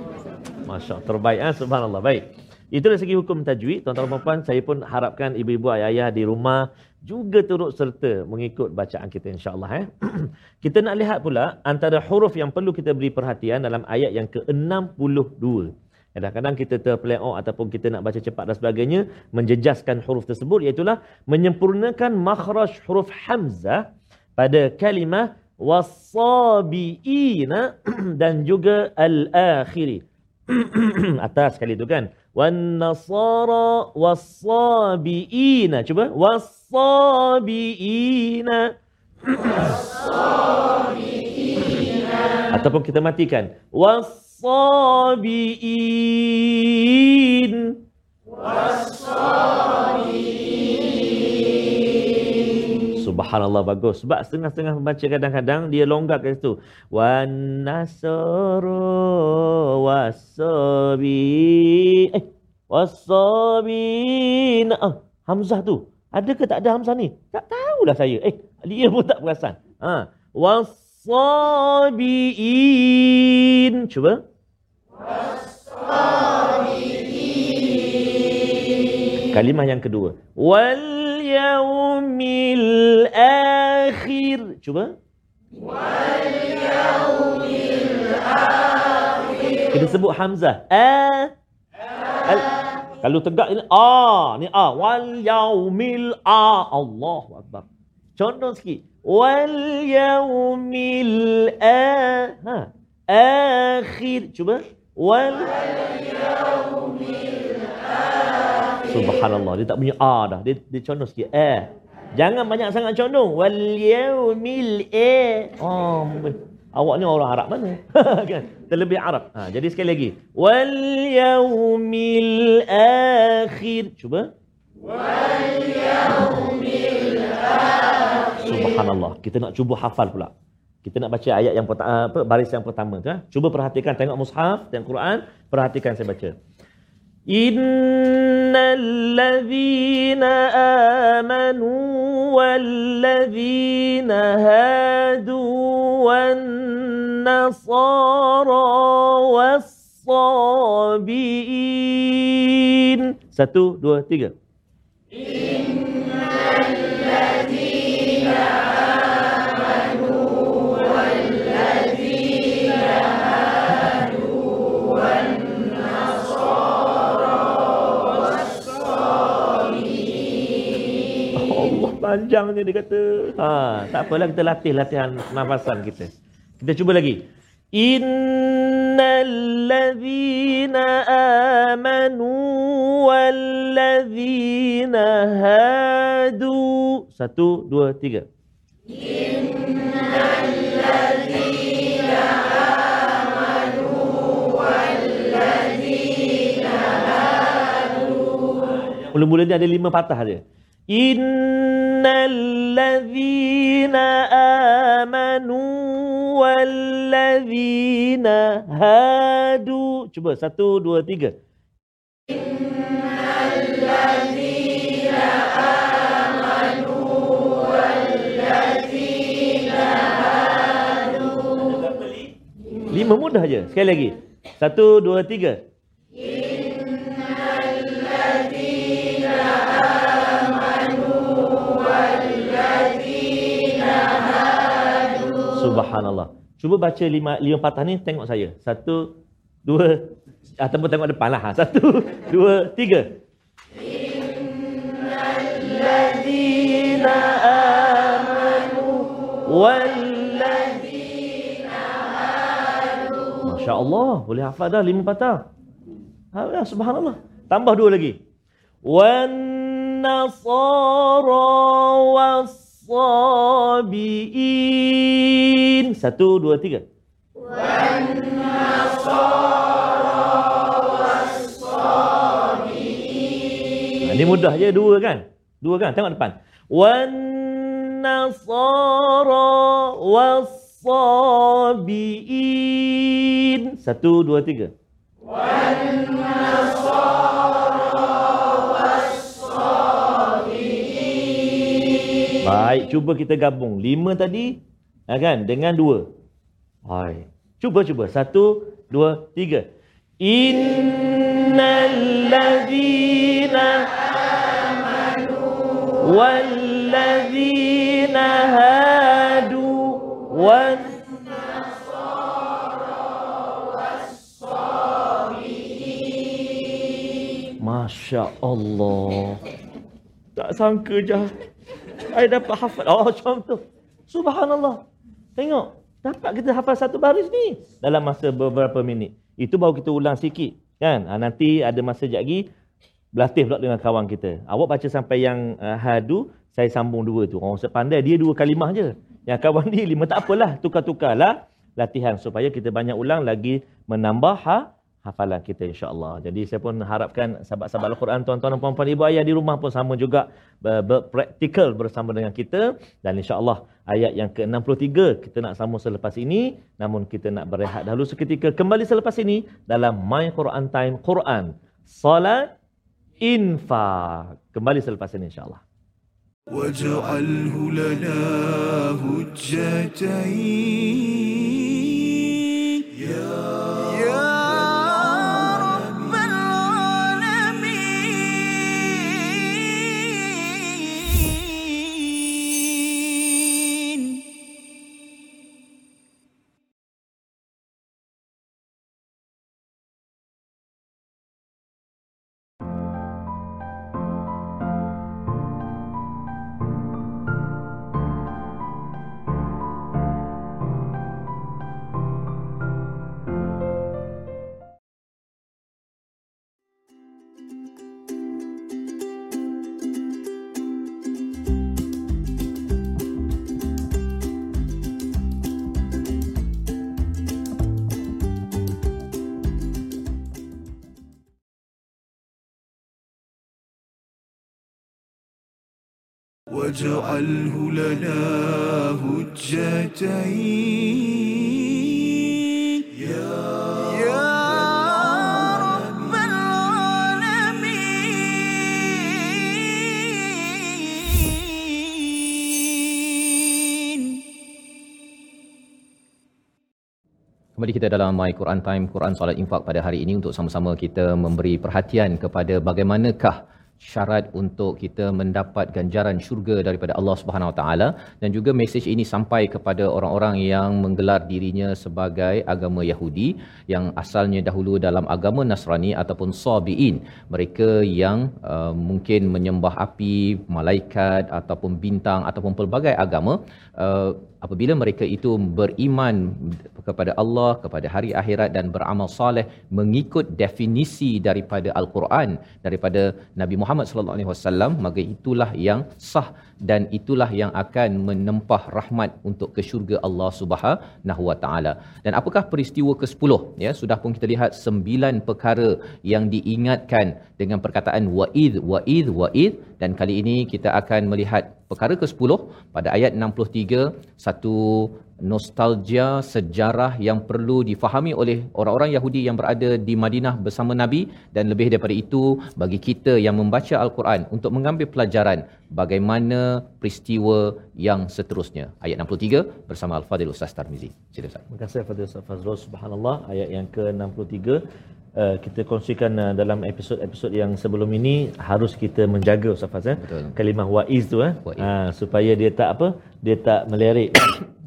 Masya Allah, terbaik. Ha? Subhanallah. Baik. Itu dari segi hukum tajwid. Tuan-tuan dan puan saya pun harapkan ibu-ibu ayah-ayah di rumah juga turut serta mengikut bacaan kita insyaAllah. Eh. kita nak lihat pula antara huruf yang perlu kita beri perhatian dalam ayat yang ke-62. Kadang-kadang kita terpeleok ataupun kita nak baca cepat dan sebagainya, menjejaskan huruf tersebut, iaitulah menyempurnakan makhraj huruf Hamzah pada kalimah wasabi'ina dan juga al-akhiri. Atas sekali tu kan wan-nasara wassabiina, Cuba Wassabiina. Atau Ataupun kita matikan was-sabiin. Subhanallah bagus. Sebab setengah-setengah membaca kadang-kadang dia longgar kat situ. Wan nasara wasabi. Eh, wasabin. Ah, Hamzah tu. Ada ke tak ada Hamzah ni? Tak tahulah saya. Eh, dia pun tak perasan. Ha. Wasabiin. Cuba. Kalimah yang kedua. Wal واليوم الآخر. شو بقى؟ واليوم الآخر. كده سبق حمزة. آه قال له تجا آه يعني آه. واليوم الآخر الله أكبر. شوندونسكي واليوم الآخر آخر. شو بقى؟ واليوم الآخر. Subhanallah. Dia tak punya A dah. Dia, dia condong sikit. A. Jangan banyak sangat condong. Wal yaumil a. Oh, awak ni orang Arab mana? kan? Terlebih Arab. Ha, jadi sekali lagi. Wal yaumil akhir. Cuba. Wal yaumil akhir. Subhanallah. Kita nak cuba hafal pula. Kita nak baca ayat yang pertama, apa, baris yang pertama tu. Eh? Cuba perhatikan, tengok mushaf, tengok Quran. Perhatikan saya baca. Wal ladhina hadu wan nasara was sabiin. Satu, dua, tiga. Panjang ni dia kata. Ha, tak apalah kita latih latihan nafasan kita. Kita cuba lagi. Innal ladzina amanu wal ladzina hadu. Satu, dua, tiga. Mula-mula ni ada lima patah dia. Ladzina amanu wal ladzina hadu. Cuba satu, dua, tiga. Lima mudah je. Sekali lagi. Satu, dua, tiga. Subhanallah. Cuba baca lima, lima patah ni, tengok saya. Satu, dua, ataupun tengok depan lah. Ha. Satu, dua, tiga. Innalladzina amanu walladzina hadu. Masya Allah, boleh hafal dah lima patah. Ha, ya, subhanallah. Tambah dua lagi. Wan nasara was sabiin. Satu, dua, tiga. Nah, ini mudah je dua kan? Dua kan? Tengok depan. Wan nasara was sabiin. Satu, dua, tiga. Baik, cuba kita gabung. Lima tadi, ah, kan, dengan dua. Hai. Cuba, cuba. Satu, dua, tiga. Innal ladhina amanu wal ladhina hadu wal Masya Allah. Tak sangka je. Saya dapat hafal. Oh, macam tu. Subhanallah. Tengok. Dapat kita hafal satu baris ni. Dalam masa beberapa minit. Itu baru kita ulang sikit. Kan? Ha, nanti ada masa sekejap lagi. Berlatih pula dengan kawan kita. Awak baca sampai yang uh, hadu. Saya sambung dua tu. Orang sepandai dia dua kalimah je. Yang kawan dia lima. Tak apalah. Tukar-tukarlah latihan. Supaya kita banyak ulang lagi menambah ha, hafalan kita insya-Allah. Jadi saya pun harapkan sahabat-sahabat Al-Quran tuan-tuan dan puan-puan ibu ayah di rumah pun sama juga berpraktikal bersama dengan kita dan insya-Allah ayat yang ke-63 kita nak sambung selepas ini namun kita nak berehat dahulu seketika kembali selepas ini dalam My Quran Time Quran Salat Infak. Kembali selepas ini insya-Allah. واجعله لنا هجتين واجعله لنا هجتين يا رب العالمين Kembali kita dalam My Quran Time, Quran Salat Infak pada hari ini untuk sama-sama kita memberi perhatian kepada bagaimanakah syarat untuk kita mendapat ganjaran syurga daripada Allah Subhanahu Wa Taala. Dan juga mesej ini sampai kepada orang-orang yang menggelar dirinya sebagai agama Yahudi yang asalnya dahulu dalam agama Nasrani ataupun Sabiin. Mereka yang uh, mungkin menyembah api, malaikat ataupun bintang ataupun pelbagai agama uh, apabila mereka itu beriman kepada Allah, kepada hari akhirat dan beramal soleh mengikut definisi daripada al-Quran daripada Nabi Muhammad sallallahu alaihi wasallam maka itulah yang sah dan itulah yang akan menempah rahmat untuk ke syurga Allah Subhanahu wa taala. Dan apakah peristiwa ke-10? Ya, sudah pun kita lihat sembilan perkara yang diingatkan dengan perkataan wa'id wa'id wa'id dan kali ini kita akan melihat perkara ke-10 pada ayat 63 satu nostalgia sejarah yang perlu difahami oleh orang-orang Yahudi yang berada di Madinah bersama Nabi dan lebih daripada itu bagi kita yang membaca al-Quran untuk mengambil pelajaran bagaimana peristiwa yang seterusnya. Ayat 63 bersama Al-Fadhil Ustaz Tarmizi. Sila Ustaz. Terima kasih Fadil Ustaz Fazrul. Subhanallah. Ayat yang ke-63. Uh, kita kongsikan uh, dalam episod-episod yang sebelum ini harus kita menjaga Ustaz Faz eh? Betul. kalimah waiz tu eh Waiz. uh, supaya dia tak apa dia tak melirik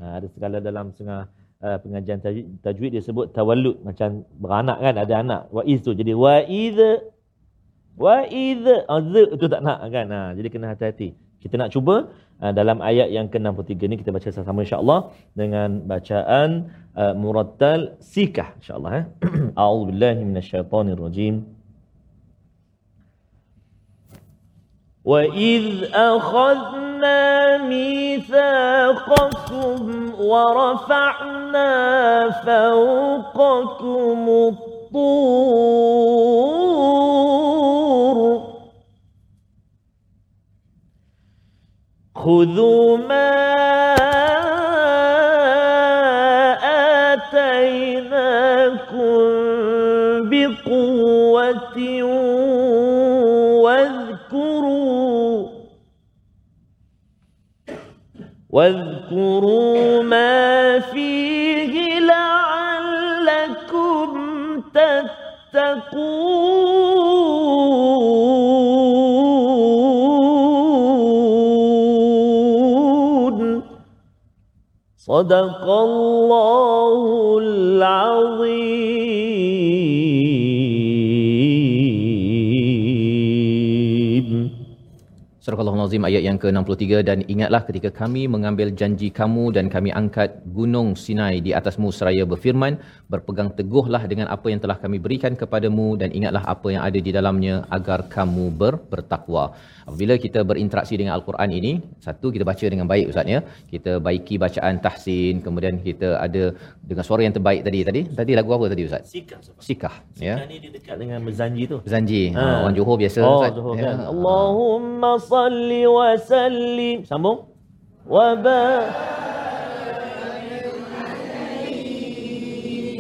uh, ada segala dalam setengah uh, pengajian tajwid, tajwid dia sebut tawallud macam beranak kan ada anak waiz tu jadi waiz waiz uh, tu tak nak kan uh, jadi kena hati-hati kita nak cuba uh, dalam ayat yang ke-63 ni kita baca sama-sama insya-Allah dengan bacaan uh, murattal sikah insya-Allah eh. A'udzubillahi minasyaitonirrajim. وَإِذْ أَخَذْنَا مِيثَاقَكُمْ وَرَفَعْنَا فَوْقَكُمُ الطُّورَ خذوا ما آتيناكم بقوة واذكروا واذكروا ما فيه صدق الله العظيم Surah Al-Azim ayat yang ke-63 dan ingatlah ketika kami mengambil janji kamu dan kami angkat gunung Sinai di atasmu seraya berfirman berpegang teguhlah dengan apa yang telah kami berikan kepadamu dan ingatlah apa yang ada di dalamnya agar kamu ber, bertakwa. Apabila kita berinteraksi dengan Al-Quran ini, satu kita baca dengan baik Ustaz ya. Kita baiki bacaan tahsin, kemudian kita ada dengan suara yang terbaik tadi tadi. Tadi lagu apa tadi Ustaz? Sikah Sikah ya. Sikah ni dia dekat dengan Mezanji tu. Zanji. Ha. Ha. Orang Johor biasa Oh, Ustaz. Zuhur Ya. kan. Allahumma salli wa sallim. Sambung. Wa ba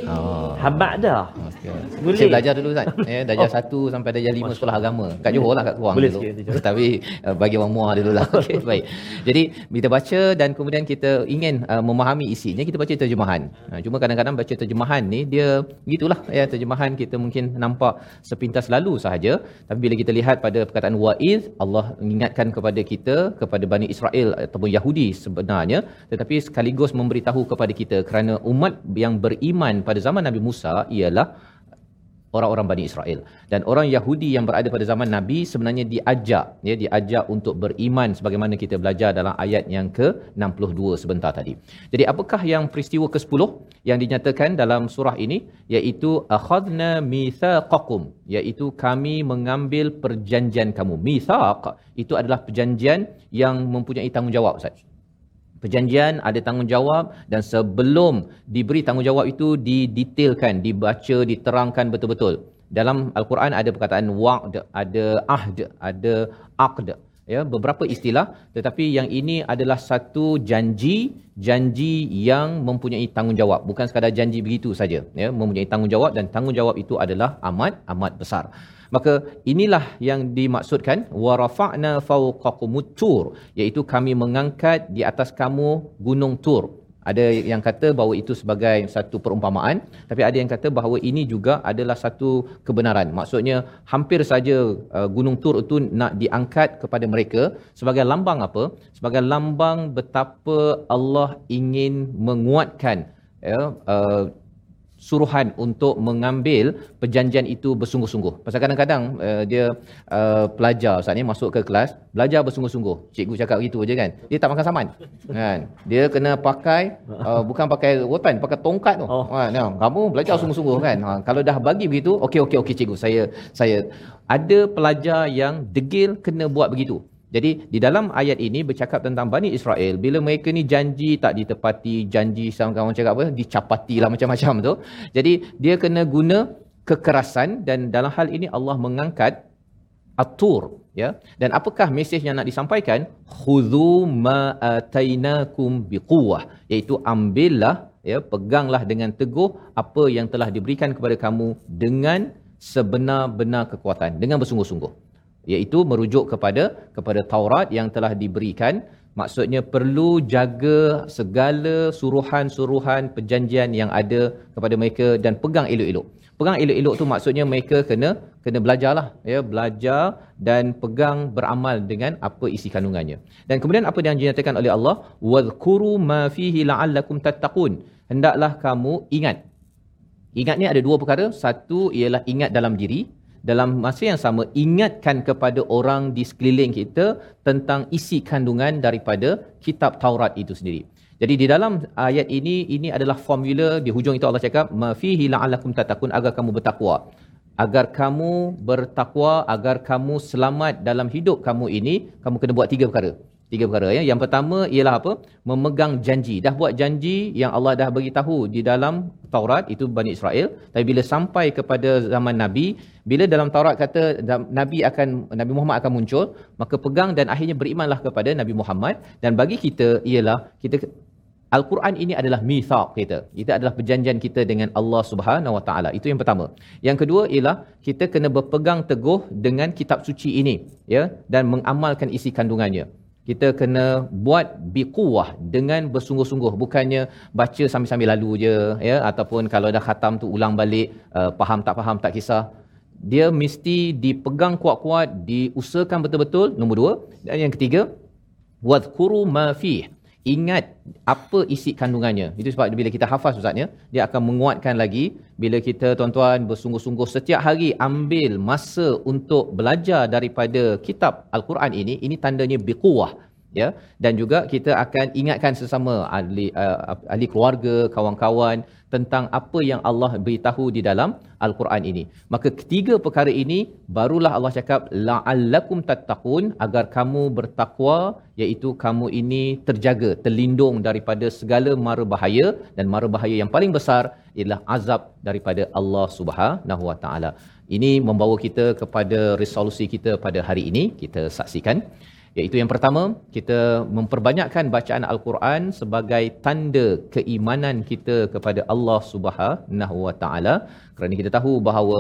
Oh. habaq dah. Boleh. Saya belajar dulu Ustaz. Ya, darjah Oh. satu sampai darjah lima sekolah agama. Kat Johor lah kat Kuang Boleh dulu. sikit. Tapi uh, bagi orang muar dululah. Okey, baik. Jadi kita baca dan kemudian kita ingin uh, memahami isinya, kita baca terjemahan. Ha, cuma kadang-kadang baca terjemahan ni dia gitulah ya terjemahan kita mungkin nampak sepintas lalu sahaja. Tapi bila kita lihat pada perkataan wa'id, Allah mengingatkan kepada kita kepada Bani Israel ataupun Yahudi sebenarnya tetapi sekaligus memberitahu kepada kita kerana umat yang beriman pada zaman Nabi Musa ialah orang-orang Bani Israel dan orang Yahudi yang berada pada zaman Nabi sebenarnya diajak ya diajak untuk beriman sebagaimana kita belajar dalam ayat yang ke-62 sebentar tadi. Jadi apakah yang peristiwa ke-10 yang dinyatakan dalam surah ini iaitu akhadna mitsaqakum iaitu kami mengambil perjanjian kamu. Mitsaq itu adalah perjanjian yang mempunyai tanggungjawab Ustaz. Perjanjian ada tanggungjawab dan sebelum diberi tanggungjawab itu didetailkan, dibaca, diterangkan betul-betul. Dalam Al-Quran ada perkataan wa'd, ada ahd, ada aqd. Ya, beberapa istilah. Tetapi yang ini adalah satu janji janji yang mempunyai tanggungjawab. Bukan sekadar janji begitu saja ya. Mempunyai tanggungjawab dan tanggungjawab itu adalah amat amat besar. Maka inilah yang dimaksudkan wa rafa'na fawqakumut tur iaitu kami mengangkat di atas kamu gunung tur ada yang kata bahawa itu sebagai satu perumpamaan tapi ada yang kata bahawa ini juga adalah satu kebenaran. Maksudnya hampir saja uh, gunung tur itu nak diangkat kepada mereka sebagai lambang apa? Sebagai lambang betapa Allah ingin menguatkan ya uh, suruhan untuk mengambil perjanjian itu bersungguh-sungguh. Pasal kadang-kadang uh, dia uh, pelajar Ustaz ni masuk ke kelas, belajar bersungguh-sungguh. Cikgu cakap begitu je kan. Dia tak makan saman. Kan? Dia kena pakai uh, bukan pakai rotan, pakai tongkat tu. Oh. Ha, nah, kamu belajar sungguh-sungguh kan. Ha, kalau dah bagi begitu, okey okey okey cikgu, saya saya ada pelajar yang degil kena buat begitu. Jadi di dalam ayat ini bercakap tentang Bani Israel bila mereka ni janji tak ditepati, janji sama kawan cakap apa, dicapati lah macam-macam tu. Jadi dia kena guna kekerasan dan dalam hal ini Allah mengangkat atur ya. Dan apakah mesej yang nak disampaikan? Khudhu ma atainakum biquwah iaitu ambillah ya, peganglah dengan teguh apa yang telah diberikan kepada kamu dengan sebenar-benar kekuatan, dengan bersungguh-sungguh iaitu merujuk kepada kepada Taurat yang telah diberikan maksudnya perlu jaga segala suruhan-suruhan perjanjian yang ada kepada mereka dan pegang elok-elok. Pegang elok-elok tu maksudnya mereka kena kena belajarlah ya belajar dan pegang beramal dengan apa isi kandungannya. Dan kemudian apa yang dinyatakan oleh Allah wadhkuru ma fihi la'allakum tattaqun. Hendaklah kamu ingat. Ingat ni ada dua perkara. Satu ialah ingat dalam diri dalam masa yang sama ingatkan kepada orang di sekeliling kita tentang isi kandungan daripada kitab Taurat itu sendiri. Jadi di dalam ayat ini ini adalah formula di hujung itu Allah cakap ma fihi la'allakum tatakun agar kamu bertakwa. Agar kamu bertakwa, agar kamu selamat dalam hidup kamu ini, kamu kena buat tiga perkara. Tiga perkara ya. Yang pertama ialah apa? Memegang janji. Dah buat janji yang Allah dah beritahu di dalam Taurat itu Bani Israel. Tapi bila sampai kepada zaman Nabi, bila dalam Taurat kata Nabi akan Nabi Muhammad akan muncul, maka pegang dan akhirnya berimanlah kepada Nabi Muhammad dan bagi kita ialah kita Al-Quran ini adalah mithaq kita. Itu adalah perjanjian kita dengan Allah Subhanahu Wa Taala. Itu yang pertama. Yang kedua ialah kita kena berpegang teguh dengan kitab suci ini, ya, dan mengamalkan isi kandungannya. Kita kena buat biquwah dengan bersungguh-sungguh. Bukannya baca sambil-sambil lalu je ya ataupun kalau dah khatam tu ulang balik uh, faham tak faham tak kisah. Dia mesti dipegang kuat-kuat diusahakan betul-betul. Nombor dua. Dan yang ketiga wadhkuru ma fih ingat apa isi kandungannya. Itu sebab bila kita hafaz ustaznya dia akan menguatkan lagi bila kita tuan-tuan bersungguh-sungguh setiap hari ambil masa untuk belajar daripada kitab al-Quran ini. Ini tandanya biquwah ya. Dan juga kita akan ingatkan sesama ahli uh, ahli keluarga kawan-kawan tentang apa yang Allah beritahu di dalam al-Quran ini. Maka ketiga perkara ini barulah Allah cakap la'allakum tattaqun agar kamu bertakwa iaitu kamu ini terjaga terlindung daripada segala mara bahaya. Dan mara bahaya yang paling besar ialah azab daripada Allah Subhanahu Wa Taala. Ini membawa kita kepada resolusi kita pada hari ini. Kita saksikan iaitu yang pertama kita memperbanyakkan bacaan al-Quran sebagai tanda keimanan kita kepada Allah Subhanahu Wa Taala kerana kita tahu bahawa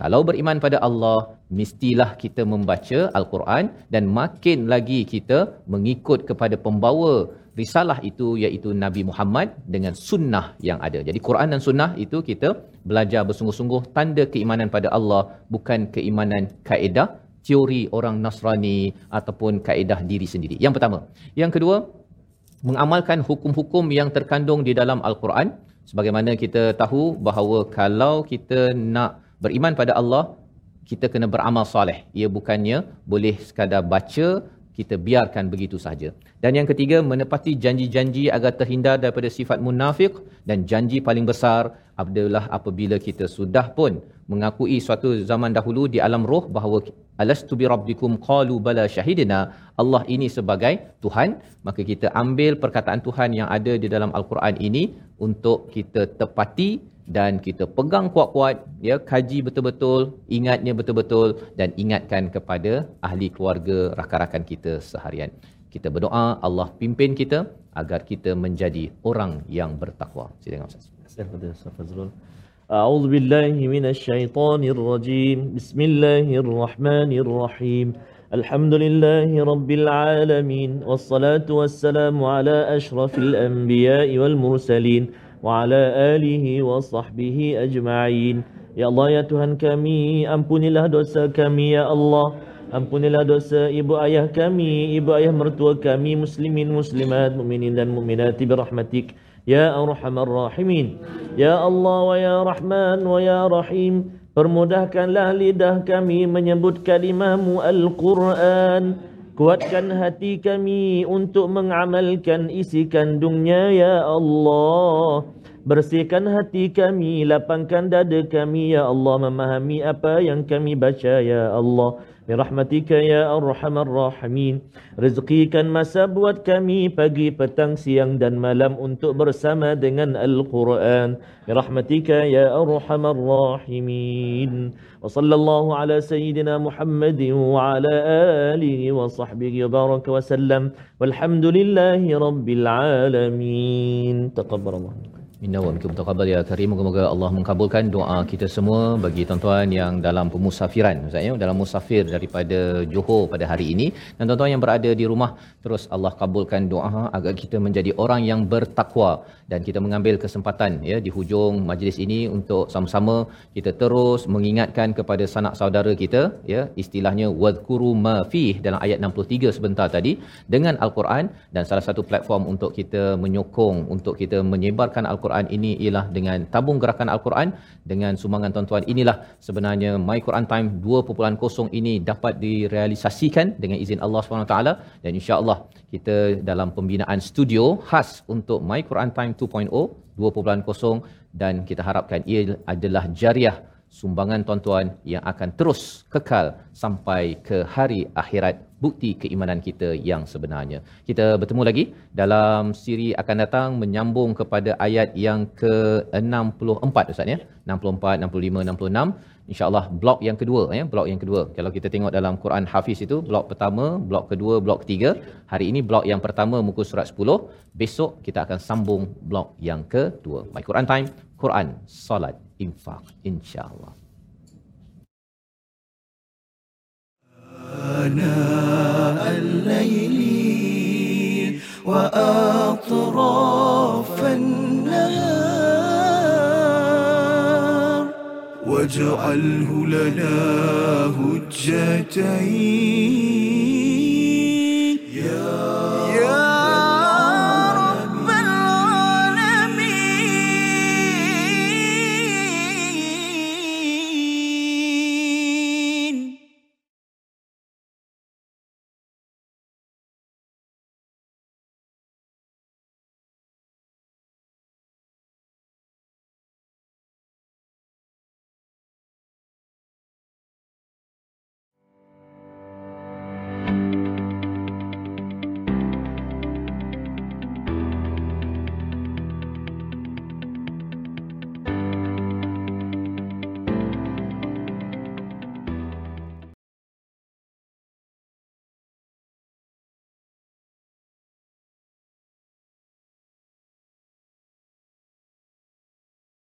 kalau beriman pada Allah mestilah kita membaca al-Quran dan makin lagi kita mengikut kepada pembawa risalah itu iaitu Nabi Muhammad dengan sunnah yang ada. Jadi Quran dan sunnah itu kita belajar bersungguh-sungguh tanda keimanan pada Allah bukan keimanan kaedah teori orang Nasrani ataupun kaedah diri sendiri. Yang pertama. Yang kedua, mengamalkan hukum-hukum yang terkandung di dalam Al-Quran. Sebagaimana kita tahu bahawa kalau kita nak beriman pada Allah, kita kena beramal soleh. Ia bukannya boleh sekadar baca, kita biarkan begitu saja. Dan yang ketiga, menepati janji-janji agar terhindar daripada sifat munafik dan janji paling besar adalah apabila kita sudah pun mengakui suatu zaman dahulu di alam roh bahawa alastu bi rabbikum qalu bala syahidina Allah ini sebagai Tuhan. Maka kita ambil perkataan Tuhan yang ada di dalam al-Quran ini untuk kita tepati dan kita pegang kuat-kuat ya kaji betul-betul ingatnya betul-betul dan ingatkan kepada ahli keluarga rakan-rakan kita seharian. Kita berdoa Allah pimpin kita agar kita menjadi orang yang bertakwa. Silakan ustaz. Terima kasih Ustaz Fazrul. أعوذ بالله من الشيطان الرجيم. بسم الله الرحمن الرحيم. الحمد لله رب العالمين والصلاة والسلام على أشرف الأنبياء والمرسلين وعلى آله وصحبه أجمعين. يا الله يا تهان كمي أمبني الله دوسا كمي يا الله. أمبني الله دوسا إبو أيه كمي إبو أيه مرتوى كمي مسلمين مسلمات مؤمنين مؤمنات برحمتك. Ya Arhamar Rahimin. Ya Allah wa Ya Rahman wa Ya Rahim. Permudahkanlah lidah kami menyebut kalimahmu Al-Quran. Kuatkan hati kami untuk mengamalkan isi kandungnya Ya Allah. Bersihkan hati kami, lapangkan dada kami Ya Allah. Memahami apa yang kami baca Ya Allah برحمتك يا أرحم الراحمين. رزقي كان ما سبوت كمي pagi petang siang dan malam untuk bersama dengan القرآن. برحمتك يا أرحم الراحمين. وصلى الله على سيدنا محمد وعلى آله وصحبه وبارك وسلم. والحمد لله رب العالمين. تقبل الله. Minna wa minkum taqabbal ya karim. Moga-moga Allah mengkabulkan doa kita semua bagi tuan-tuan yang dalam pemusafiran. Maksudnya dalam musafir daripada Johor pada hari ini dan tuan-tuan yang berada di rumah terus Allah kabulkan doa agar kita menjadi orang yang bertakwa dan kita mengambil kesempatan ya di hujung majlis ini untuk sama-sama kita terus mengingatkan kepada sanak saudara kita ya istilahnya wadhkuru ma fih dalam ayat 63 sebentar tadi dengan al-Quran dan salah satu platform untuk kita menyokong untuk kita menyebarkan al-Quran Al-Quran ini ialah dengan tabung gerakan Al-Quran. Dengan sumbangan tuan-tuan inilah sebenarnya My Quran Time 2.0 ini dapat direalisasikan dengan izin Allah SWT dan insya-Allah kita dalam pembinaan studio khas untuk My Quran Time 2.0 2.0 dan kita harapkan ia adalah jariah sumbangan tuan-tuan yang akan terus kekal sampai ke hari akhirat bukti keimanan kita yang sebenarnya. Kita bertemu lagi dalam siri akan datang menyambung kepada ayat yang ke-64 Ustaz ya. 64, 65, 66. InsyaAllah blok yang kedua ya, blok yang kedua. Kalau kita tengok dalam Quran Hafiz itu blok pertama, blok kedua, blok ketiga. Hari ini blok yang pertama muka surat 10. Besok kita akan sambung blok yang kedua. My Quran Time, Quran, Salat, infak insya-Allah. واجعله لنا هجتين يا